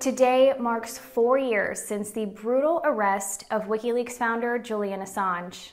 Today marks four years since the brutal arrest of WikiLeaks founder Julian Assange.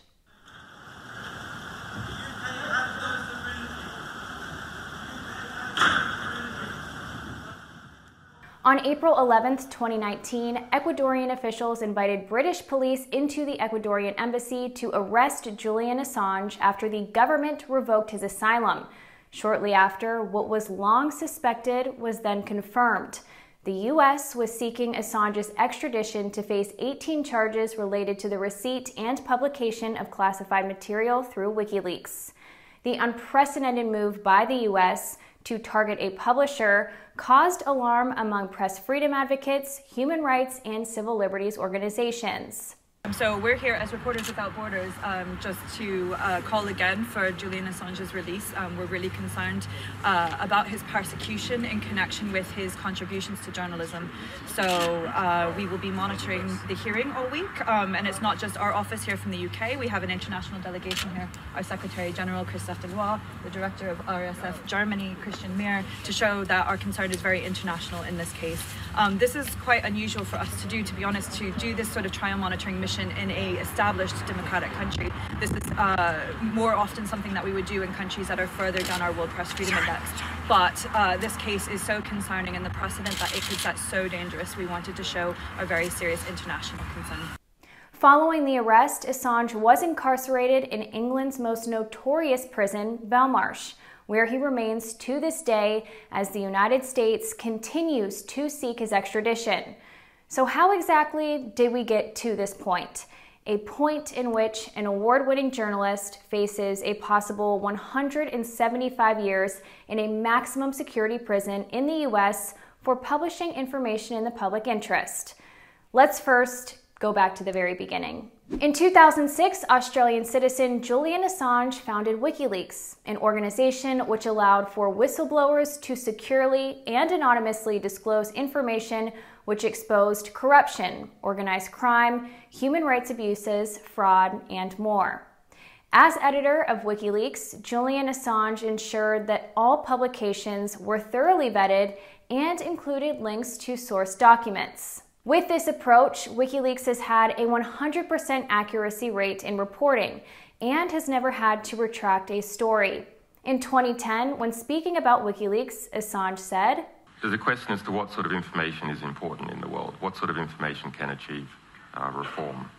On April 11, 2019, Ecuadorian officials invited British police into the Ecuadorian embassy to arrest Julian Assange after the government revoked his asylum. Shortly after, what was long suspected was then confirmed. The U.S. was seeking Assange's extradition to face 18 charges related to the receipt and publication of classified material through WikiLeaks. The unprecedented move by the U.S. to target a publisher caused alarm among press freedom advocates, human rights, and civil liberties organizations. So we're here as Reporters Without Borders um, just to uh, call again for Julian Assange's release. Um, we're really concerned uh, about his persecution in connection with his contributions to journalism. So uh, we will be monitoring the hearing all week. Um, and it's not just our office here from the UK. We have an international delegation here. Our Secretary General, Christophe Deloire, the Director of RSF Germany, Christian Mihr, to show that our concern is very international in this case. Um, this is quite unusual for us to do, to be honest, to do this sort of trial monitoring mission in a established democratic country. This is uh, more often something that we would do in countries that are further down our World Press Freedom Index. But uh, this case is so concerning and the precedent that it could set so dangerous, we wanted to show a very serious international concern. Following the arrest, Assange was incarcerated in England's most notorious prison, Belmarsh, where he remains to this day as the United States continues to seek his extradition. So, how exactly did we get to this point? A point in which an award winning journalist faces a possible 175 years in a maximum security prison in the US for publishing information in the public interest. Let's first go back to the very beginning. In 2006, Australian citizen Julian Assange founded WikiLeaks, an organization which allowed for whistleblowers to securely and anonymously disclose information which exposed corruption, organized crime, human rights abuses, fraud, and more. As editor of WikiLeaks, Julian Assange ensured that all publications were thoroughly vetted and included links to source documents. With this approach, WikiLeaks has had a 100% accuracy rate in reporting and has never had to retract a story. In 2010, when speaking about WikiLeaks, Assange said, there's a question as to what sort of information is important in the world, what sort of information can achieve uh, reform.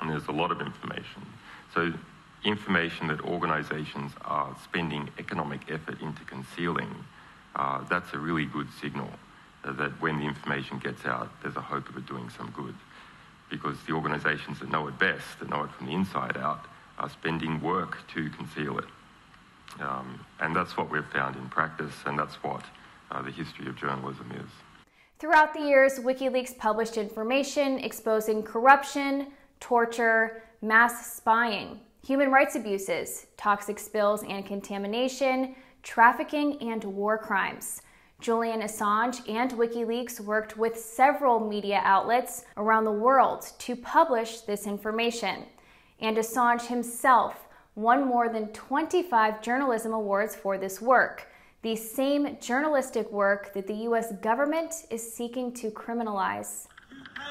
And there's a lot of information. So, information that organizations are spending economic effort into concealing, uh, that's a really good signal that when the information gets out, there's a hope of it doing some good. Because the organizations that know it best, that know it from the inside out, are spending work to conceal it. Um, and that's what we've found in practice, and that's what Uh, the history of journalism is. Throughout the years, WikiLeaks published information exposing corruption, torture, mass spying, human rights abuses, toxic spills and contamination, trafficking, and war crimes. Julian Assange and WikiLeaks worked with several media outlets around the world to publish this information. And Assange himself won more than 25 journalism awards for this work the same journalistic work that the US government is seeking to criminalize.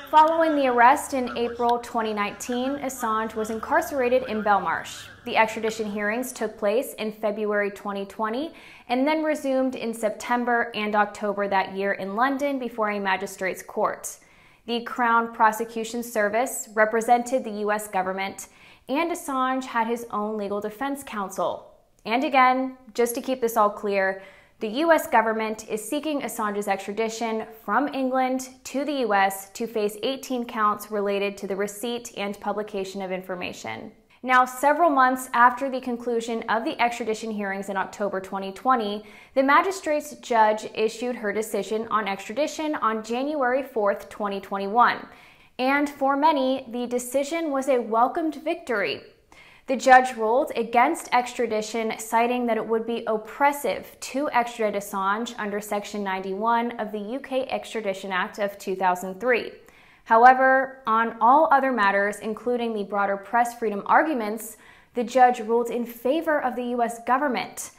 Following the arrest in April 2019, Assange was incarcerated in Belmarsh. The extradition hearings took place in February 2020 and then resumed in September and October that year in London before a magistrate's court. The Crown Prosecution Service represented the US government, and Assange had his own legal defense counsel, and again, just to keep this all clear, the US government is seeking Assange's extradition from England to the US to face 18 counts related to the receipt and publication of information. Now, several months after the conclusion of the extradition hearings in October 2020, the magistrate's judge issued her decision on extradition on January 4, 2021. And for many, the decision was a welcomed victory the judge ruled against extradition, citing that it would be oppressive to extradite Assange under Section 91 of the UK Extradition Act of 2003. However, on all other matters, including the broader press freedom arguments, the judge ruled in favor of the US government.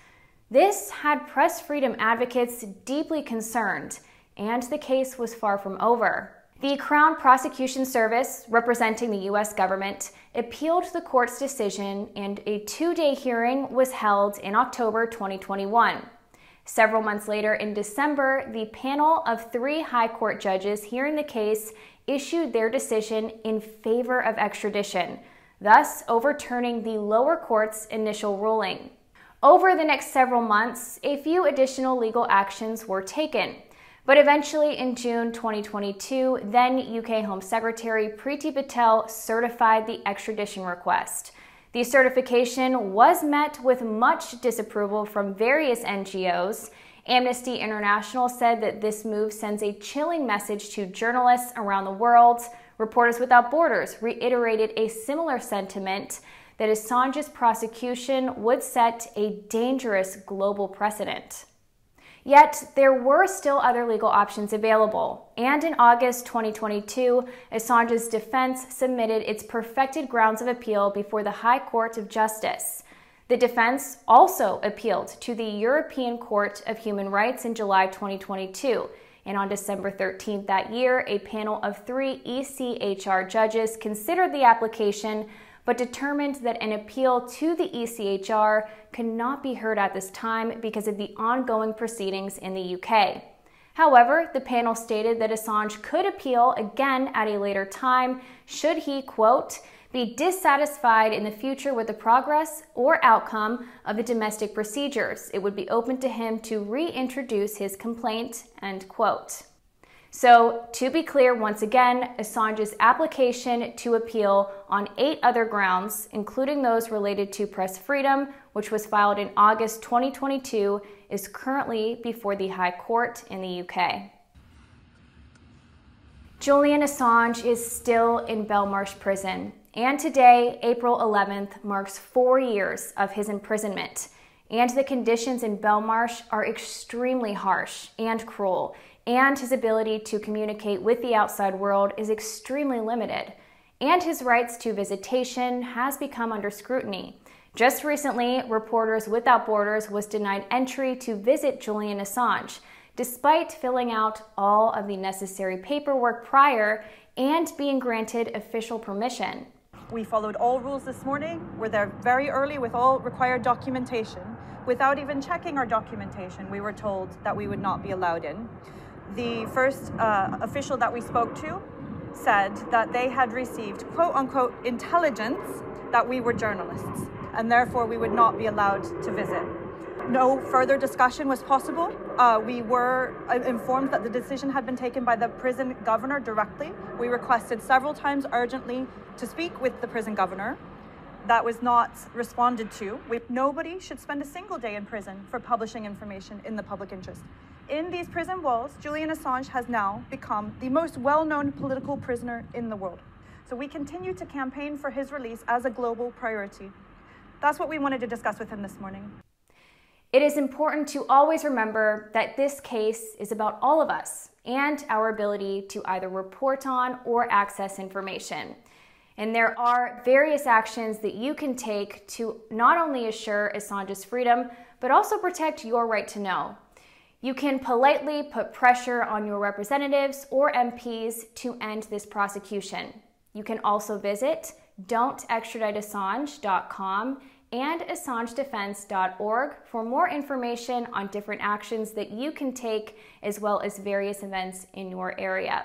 This had press freedom advocates deeply concerned, and the case was far from over. The Crown Prosecution Service, representing the U.S. government, appealed the court's decision, and a two day hearing was held in October 2021. Several months later, in December, the panel of three High Court judges hearing the case issued their decision in favor of extradition, thus overturning the lower court's initial ruling. Over the next several months, a few additional legal actions were taken. But eventually, in June 2022, then UK Home Secretary Priti Patel certified the extradition request. The certification was met with much disapproval from various NGOs. Amnesty International said that this move sends a chilling message to journalists around the world. Reporters Without Borders reiterated a similar sentiment that Assange's prosecution would set a dangerous global precedent. Yet, there were still other legal options available, and in August 2022, Assange's defense submitted its perfected grounds of appeal before the High Court of Justice. The defense also appealed to the European Court of Human Rights in July 2022, and on December 13th that year, a panel of three ECHR judges considered the application but determined that an appeal to the ECHR could not be heard at this time because of the ongoing proceedings in the UK. However, the panel stated that Assange could appeal again at a later time should he, quote, be dissatisfied in the future with the progress or outcome of the domestic procedures. It would be open to him to reintroduce his complaint, end quote. So, to be clear, once again, Assange's application to appeal on eight other grounds, including those related to press freedom, which was filed in August 2022, is currently before the High Court in the UK. Julian Assange is still in Belmarsh prison, and today, April 11th, marks four years of his imprisonment. And the conditions in Belmarsh are extremely harsh and cruel and his ability to communicate with the outside world is extremely limited, and his rights to visitation has become under scrutiny. Just recently, Reporters Without Borders was denied entry to visit Julian Assange, despite filling out all of the necessary paperwork prior and being granted official permission. We followed all rules this morning. We're there very early with all required documentation. Without even checking our documentation, we were told that we would not be allowed in the first uh, official that we spoke to said that they had received quote unquote intelligence that we were journalists and therefore we would not be allowed to visit. No further discussion was possible. Uh, we were uh, informed that the decision had been taken by the prison governor directly. We requested several times urgently to speak with the prison governor. That was not responded to. We, nobody should spend a single day in prison for publishing information in the public interest. In these prison walls, Julian Assange has now become the most well known political prisoner in the world. So we continue to campaign for his release as a global priority. That's what we wanted to discuss with him this morning. It is important to always remember that this case is about all of us and our ability to either report on or access information. And there are various actions that you can take to not only assure Assange's freedom, but also protect your right to know. You can politely put pressure on your representatives or MPs to end this prosecution. You can also visit dontextraditeassange.com and AssangeDefense.org for more information on different actions that you can take as well as various events in your area.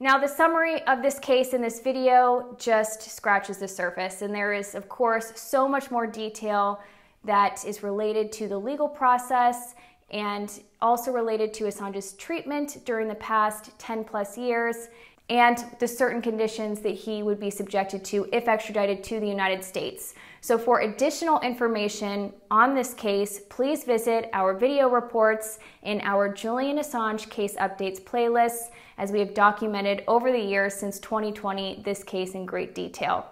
Now, the summary of this case in this video just scratches the surface, and there is, of course, so much more detail that is related to the legal process and also related to Assange's treatment during the past 10 plus years and the certain conditions that he would be subjected to if extradited to the United States. So, for additional information on this case, please visit our video reports in our Julian Assange case updates playlist, as we have documented over the years since 2020 this case in great detail.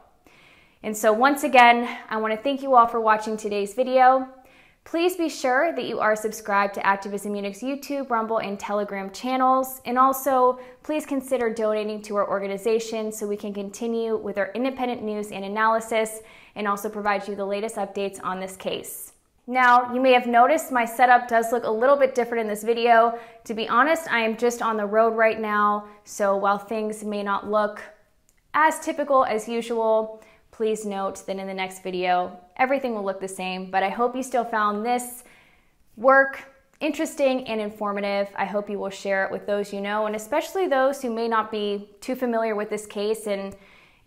And so, once again, I want to thank you all for watching today's video. Please be sure that you are subscribed to acTVism Munich's YouTube, Rumble, and Telegram channels. And also, please consider donating to our organization so we can continue with our independent news and analysis and also provide you the latest updates on this case. Now, you may have noticed my setup does look a little bit different in this video. To be honest, I am just on the road right now, so while things may not look as typical as usual, please note that in the next video, everything will look the same, but I hope you still found this work interesting and informative. I hope you will share it with those you know, and especially those who may not be too familiar with this case and,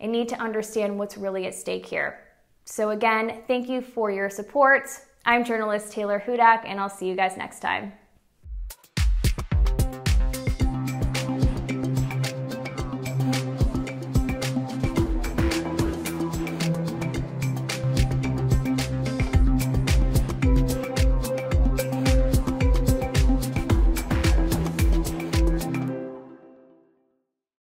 and need to understand what's really at stake here. So again, thank you for your support. I'm journalist Taylor Hudak, and I'll see you guys next time.